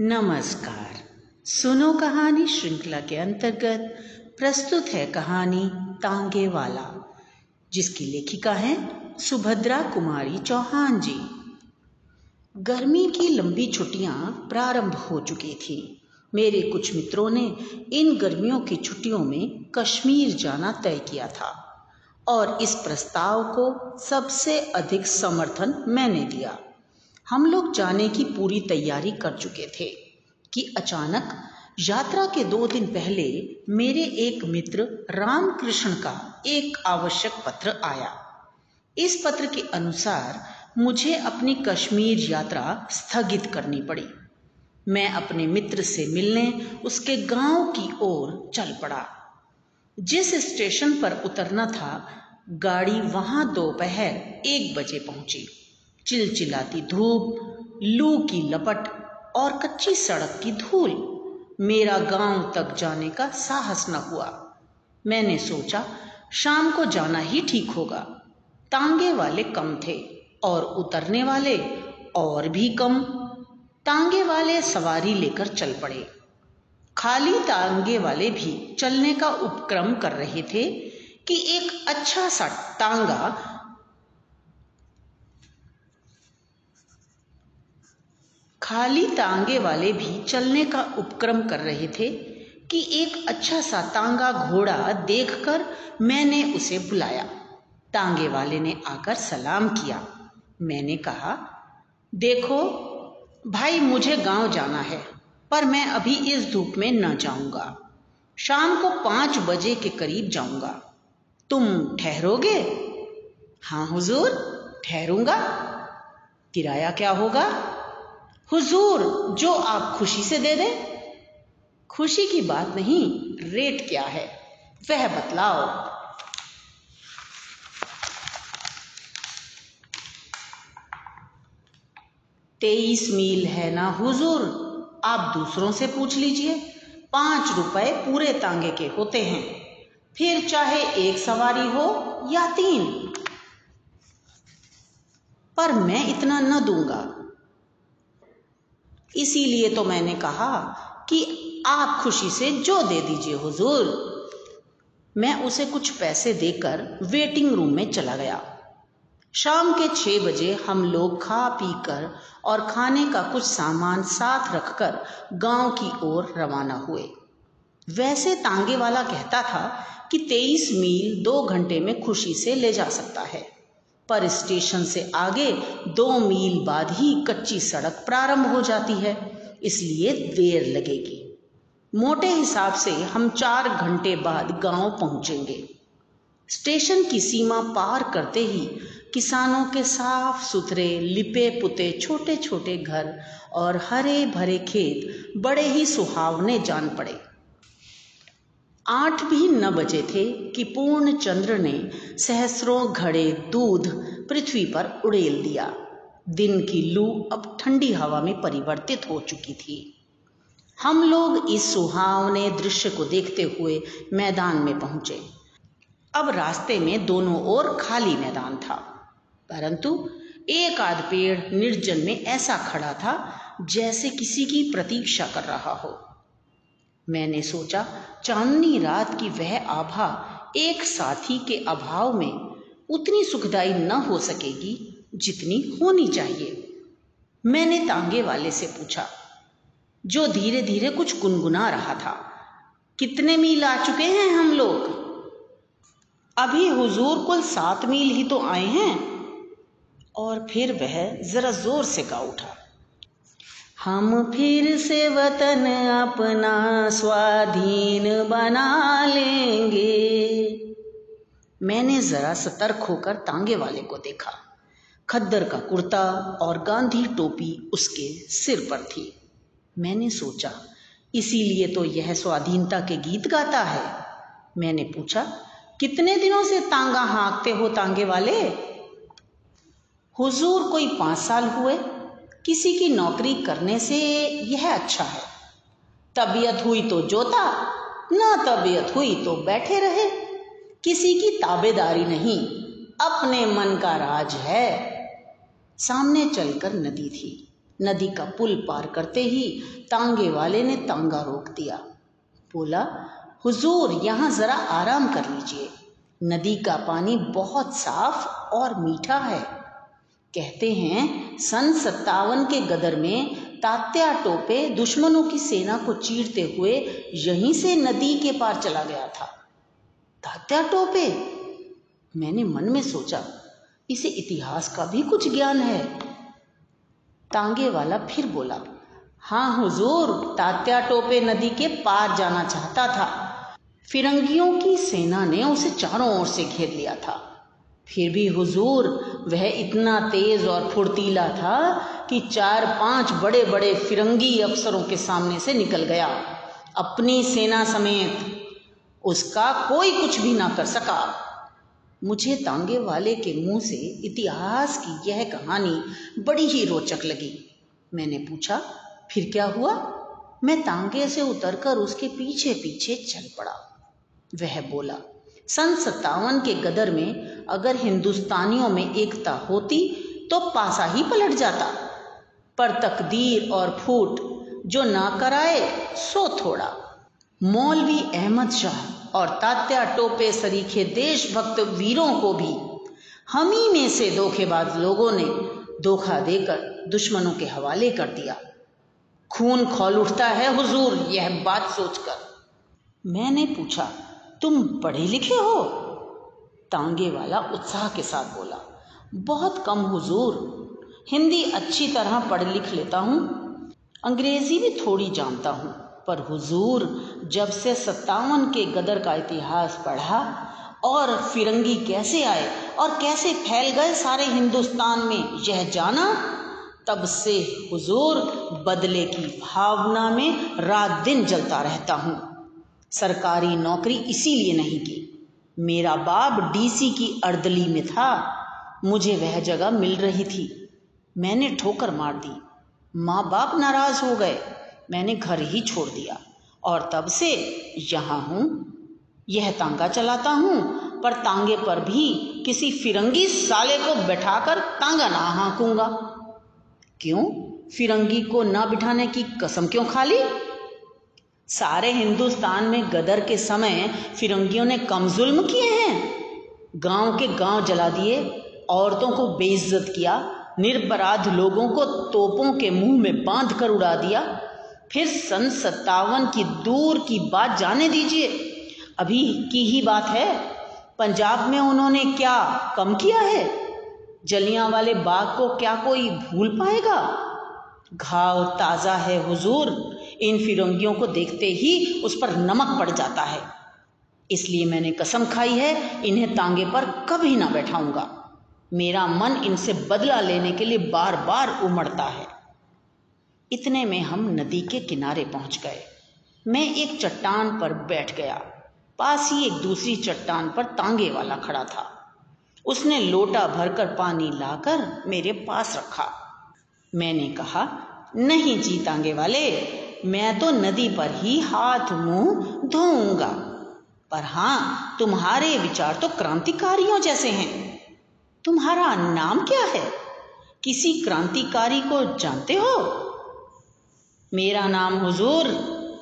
नमस्कार। सुनो कहानी श्रृंखला के अंतर्गत प्रस्तुत है कहानी तांगे वाला, जिसकी लेखिका है सुभद्रा कुमारी चौहान जी। गर्मी की लंबी छुट्टियाँ प्रारंभ हो चुकी थी। मेरे कुछ मित्रों ने इन गर्मियों की छुट्टियों में कश्मीर जाना तय किया था और इस प्रस्ताव को सबसे अधिक समर्थन मैंने दिया। हम लोग जाने की पूरी तैयारी कर चुके थे कि अचानक यात्रा के दो दिन पहले मेरे एक मित्र रामकृष्ण का एक आवश्यक पत्र आया। इस पत्र के अनुसार मुझे अपनी कश्मीर यात्रा स्थगित करनी पड़ी। मैं अपने मित्र से मिलने उसके गाँव की ओर चल पड़ा। जिस स्टेशन पर उतरना था, गाड़ी वहाँ दोपहर एक बजे पहुँची। चिलचिलाती धूप, लू की लपट और कच्ची सड़क की धूल। मेरा गाँव तक जाने का साहस न हुआ। मैंने सोचा, शाम को जाना ही ठीक होगा। तांगे वाले कम थे और उतरने वाले और भी कम। तांगे वाले सवारी लेकर चल पड़े। खाली तांगे वाले भी चलने का उपक्रम कर रहे थे कि एक अच्छा सा तांगा खाली तांगे वाले भी चलने का उपक्रम कर रहे थे कि एक अच्छा सा तांगा घोड़ा देखकर मैंने उसे बुलाया। तांगे वाले ने आकर सलाम किया। मैंने कहा, देखो, भाई मुझे गाँव जाना है, पर मैं अभी इस धूप में न जाऊँगा। शाम को पाँच बजे के करीब जाऊँगा। तुम ठहरोगे? हाँ हुजूर, ठहरूँगा। किराया क्या होगा? हुजूर, जो आप खुशी से दे दें। खुशी की बात नहीं, रेट क्या है? वह बतलाओ। तेईस मील है ना हुजूर? आप दूसरों से पूछ लीजिए। पाँच रुपए पूरे तांगे के होते हैं। फिर चाहे एक सवारी हो या तीन। पर मैं इतना न दूँगा। इसीलिए तो मैंने कहा कि आप खुशी से जो दे दीजिए, हुजूर। मैं उसे कुछ पैसे देकर वेटिंग रूम में चला गया। शाम के छह बजे हम लोग खा पी कर और खाने का कुछ सामान साथ रखकर गाँव की ओर रवाना हुए। वैसे तांगे वाला कहता था कि तेईस मील दो घंटे में खुशी से ले जा सकता है। पर स्टेशन से आगे दो मील बाद ही कच्ची सड़क प्रारंभ हो जाती है, इसलिए देर लगेगी। मोटे हिसाब से हम चार घंटे बाद गाँव पहुँचेंगे। स्टेशन की सीमा पार करते ही किसानों के साफ़ सुथरे, लिपे पुते छोटे छोटे घर और हरे भरे खेत बड़े ही सुहावने जान पड़े। आठ भी न बजे थे कि पूर्ण चंद्र ने सहस्रों घड़े दूध पृथ्वी पर उड़ेल दिया। दिन की लू अब ठंडी हवा में परिवर्तित हो चुकी थी। हम लोग इस सुहावने दृश्य को देखते हुए मैदान में पहुँचे। अब रास्ते में दोनों ओर खाली मैदान था, परंतु एक आध पेड़ निर्जन में ऐसा खड़ा था जैसे किसी की प्रतीक्षा कर रहा हो। मैंने सोचा, चांदनी रात की वह आभा एक साथी के अभाव में उतनी सुखदाई न हो सकेगी जितनी होनी चाहिए। मैंने तांगे वाले से पूछा, जो धीरे धीरे कुछ गुनगुना रहा था, कितने मील आ चुके हैं हम लोग? अभी हुजूर कुल सात मील ही तो आए हैं। और फिर वह जरा ज़ोर से गा उठा हम फिर से वतन अपना स्वाधीन बना लेंगे। मैंने जरा सतर्क होकर तांगे वाले को देखा। खद्दर का कुर्ता और गांधी टोपी उसके सिर पर थी। मैंने सोचा, इसीलिए तो यह स्वाधीनता के गीत गाता है। मैंने पूछा, कितने दिनों से तांगा हाँकते हो तांगे वाले? हुजूर कोई पाँच साल हुए किसी की नौकरी करने से यह अच्छा है। तबीयत हुई तो जोता, ना तबीयत हुई तो बैठे रहे। किसी की ताबेदारी नहीं, अपने मन का राज है। सामने चलकर नदी थी। नदी का पुल पार करते ही तांगे वाले ने तांगा रोक दिया। बोला, हुजूर, यहाँ ज़रा आराम कर लीजिए। नदी का पानी बहुत साफ़ और मीठा है। कहते हैं, सन सत्तावन के गदर में तात्या टोपे दुश्मनों की सेना को चीरते हुए यहीं से नदी के पार चला गया था। तात्या टोपे? मैंने मन में सोचा, इसे इतिहास का भी कुछ ज्ञान है। तांगे वाला फिर बोला हाँ हुजूर, तात्या टोपे नदी के पार जाना चाहता था। फिरंगियों की सेना ने उसे चारों ओर से घेर लिया था। फिर भी हुजूर, वह इतना तेज और फुर्तीला था कि चार पाँच बड़े बड़े फिरंगी अफसरों के सामने से निकल गया। अपनी सेना समेत उसका कोई कुछ भी ना कर सका। मुझे तांगे वाले के मुँह से इतिहास की यह कहानी बड़ी ही रोचक लगी। मैंने पूछा, फिर क्या हुआ? मैं तांगे से उतरकर उसके पीछे पीछे चल पड़ा। वह बोला सन सत्तावन के गदर में अगर हिंदुस्तानियों में एकता होती तो पासा ही पलट जाता। पर तकदीर और फूट जो ना कराए, सो थोड़ा। मौलवी अहमद शाह और तात्या टोपे सरीखे देशभक्त वीरों को भी हम ही में से धोखेबाज लोगों ने धोखा देकर दुश्मनों के हवाले कर दिया। खून खोल उठता है हुजूर, यह बात सोचकर। मैंने पूछा, तुम पढ़े लिखे हो? तांगे वाला उत्साह के साथ बोला, बहुत कम हुजूर। हिंदी अच्छी तरह पढ़ लिख लेता हूँ। अंग्रेज़ी भी थोड़ी जानता हूँ, पर हुजूर जब से सत्तावन के गदर का इतिहास पढ़ा और फिरंगी कैसे आए और कैसे फैल गए सारे हिंदुस्तान में यह जाना, तब से हुजूर बदले की भावना में रात दिन जलता रहता हूँ। सरकारी नौकरी इसीलिए नहीं की मेरा बाप डीसी की अर्दली में था। मुझे वह जगह मिल रही थी। मैंने ठोकर मार दी। माँ बाप नाराज़ हो गए। मैंने घर ही छोड़ दिया। और तब से यहाँ हूँ। यह तांगा चलाता हूँ, पर तांगे पर भी किसी फिरंगी साले को बैठाकर तांगा ना हाँकूँगा। क्यों? फिरंगी को ना बिठाने की कसम क्यों खा ली? सारे हिंदुस्तान में गदर के समय फिरंगियों ने कम जुल्म किए हैं। गाँव के गाँव जला दिए, औरतों को बेइज्जत किया, निर्पराध लोगों को तोपों के मुँह में बाँध कर उड़ा दिया। फिर सन सत्तावन की दूर की बात जाने दीजिए। अभी की ही बात है, पंजाब में उन्होंने क्या कम किया है? जलियाँ वाले बाग को क्या कोई भूल पाएगा? घाव ताज़ा है, हुजूर। इन फिरंगियों को देखते ही उस पर नमक पड़ जाता है। इसलिए मैंने कसम खाई है, इन्हें तांगे पर कभी ना बैठाऊँगा। मेरा मन इनसे बदला लेने के लिए बार बार उमड़ता है। इतने में हम नदी के किनारे पहुँच गए। मैं एक चट्टान पर बैठ गया। पास ही एक दूसरी चट्टान पर तांगे वाला खड़ा था। उसने लोटा भरकर पानी लाकर मेरे पास रखा। मैंने कहा, नहीं जी तांगे वाले मैं तो नदी पर ही हाथ मुँह धोऊँगा। पर हाँ तुम्हारे विचार तो क्रांतिकारियों जैसे हैं। तुम्हारा नाम क्या है? किसी क्रांतिकारी को जानते हो? मेरा नाम हुजूर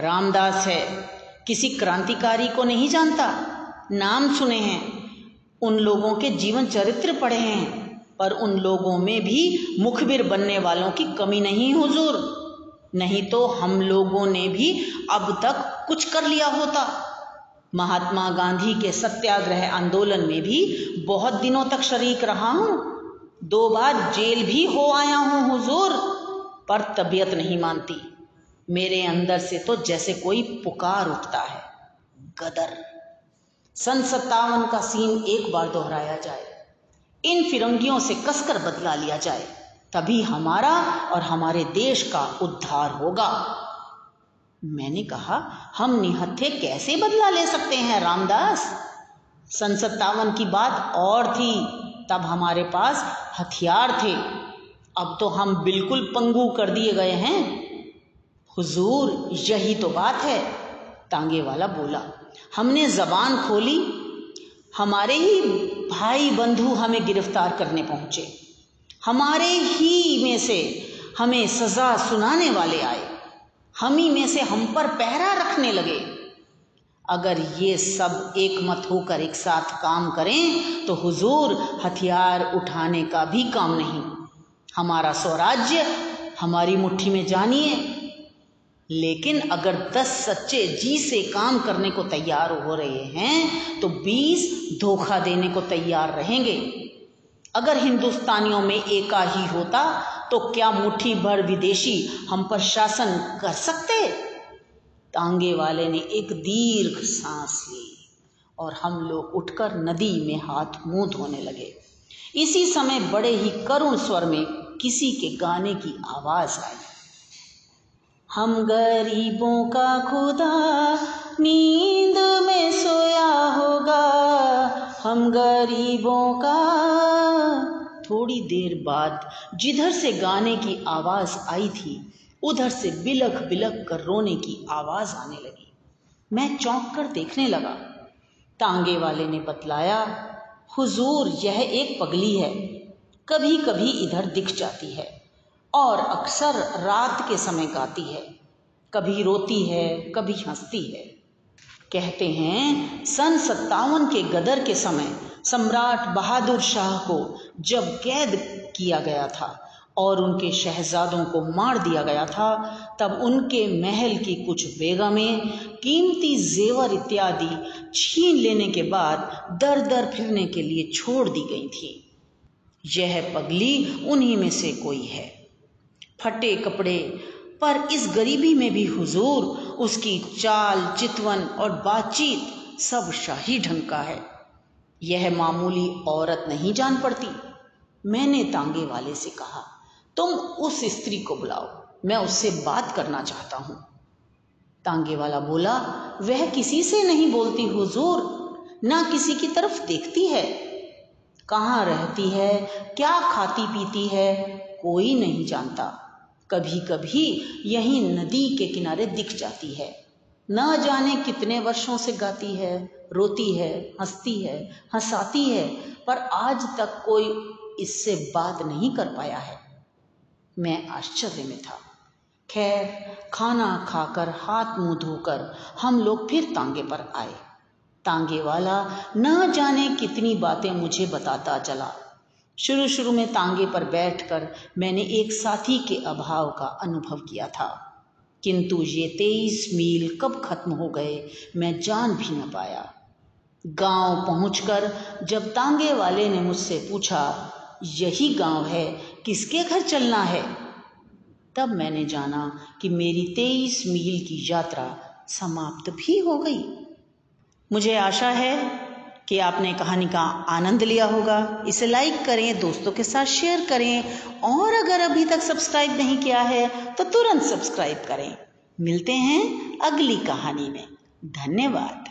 रामदास है। किसी क्रांतिकारी को नहीं जानता। नाम सुने हैं। उन लोगों के जीवन चरित्र पढ़े हैं। पर उन लोगों में भी मुखबिर बनने वालों की कमी नहीं, हुजूर। नहीं तो हम लोगों ने भी अब तक कुछ कर लिया होता। महात्मा गांधी के सत्याग्रह आंदोलन में भी बहुत दिनों तक शरीक रहा हूँ। दो बार जेल भी हो आया हूँ, हुजूर, पर तबीयत नहीं मानती। मेरे अंदर से तो जैसे कोई पुकार उठता है। गदर। सन सत्तावन का सीन एक बार दोहराया जाए। इन फिरंगियों से कसकर बदला लिया जाए। तभी हमारा और हमारे देश का उद्धार होगा। मैंने कहा, हम निहत्थे कैसे बदला ले सकते हैं, रामदास? सन सत्तावन की बात और थी, तब हमारे पास हथियार थे। अब तो हम बिल्कुल पंगु कर दिए गए हैं। हुजूर, यही तो बात है तांगे वाला बोला। हमने जबान खोली, हमारे ही भाई बंधु हमें गिरफ़्तार करने पहुँचे। हमारे ही में से हमें सजा सुनाने वाले आए। हम ही में से हम पर पहरा रखने लगे। अगर ये सब एक मत होकर एक साथ काम करें तो हुजूर हथियार उठाने का भी काम नहीं। हमारा स्वराज्य हमारी मुट्ठी में जानिए। लेकिन अगर दस सच्चे जी से काम करने को तैयार हो रहे हैं तो बीस धोखा देने को तैयार रहेंगे। अगर हिंदुस्तानियों में एका ही होता तो क्या मुट्ठी भर विदेशी हम पर शासन कर सकते? तांगे वाले ने एक दीर्घ सांस ली और हम लोग उठकर नदी में हाथ मुँह धोने लगे। इसी समय बड़े ही करुण स्वर में किसी के गाने की आवाज़ आई। हम गरीबों का खुदा, नींद में सोया होगा। हम गरीबों का थोड़ी देर बाद जिधर से गाने की आवाज़ आई थी, उधर से बिलख बिलख कर रोने की आवाज़ आने लगी। मैं चौंक कर देखने लगा। तांगे वाले ने बतलाया, हुजूर, यह एक पगली है। कभी कभी इधर दिख जाती है और अक्सर रात के समय गाती है। कभी रोती है, कभी हंसती है। कहते हैं, सन सत्तावन के गदर के समय सम्राट बहादुर शाह को जब कैद किया गया था और उनके शहजादों को मार दिया गया था, तब उनके महल की कुछ बेगमें कीमती जेवर इत्यादि छीन लेने के बाद दर दर फिरने के लिए छोड़ दी गई थी। यह पगली उन्हीं में से कोई है। फटे कपड़े पर इस गरीबी में भी हुजूर, उसकी चाल, चितवन और बातचीत सब शाही ढंग का है। यह मामूली औरत नहीं जान पड़ती। मैंने तांगे वाले से कहा, तुम उस स्त्री को बुलाओ, मैं उससे बात करना चाहता हूँ। तांगे वाला बोला, वह किसी से नहीं बोलती हुजूर, ना किसी की तरफ़ देखती है। कहाँ रहती है, क्या खाती पीती है, कोई नहीं जानता। कभी कभी यही नदी के किनारे दिख जाती है। न जाने कितने वर्षों से गाती है, रोती है, हंसती है, हंसाती है, पर आज तक कोई इससे बात नहीं कर पाया है। मैं आश्चर्य में था। खैर, खाना खाकर हाथ मुँह धोकर हम लोग फिर तांगे पर आए। तांगे वाला न जाने कितनी बातें मुझे बताता चला। शुरू शुरू में तांगे पर बैठकर मैंने एक साथी के अभाव का अनुभव किया था। किंतु ये तेईस मील कब खत्म हो गए, मैं जान भी न पाया। गाँव पहुंचकर जब तांगे वाले ने मुझसे पूछा, यही गाँव है, किसके घर चलना है? तब मैंने जाना कि मेरी तेईस मील की यात्रा समाप्त भी हो गई। मुझे आशा है कि आपने कहानी का आनंद लिया होगा। इसे लाइक करें, दोस्तों के साथ शेयर करें। और अगर अभी तक सब्सक्राइब नहीं किया है तो तुरंत सब्सक्राइब करें। मिलते हैं अगली कहानी में। धन्यवाद।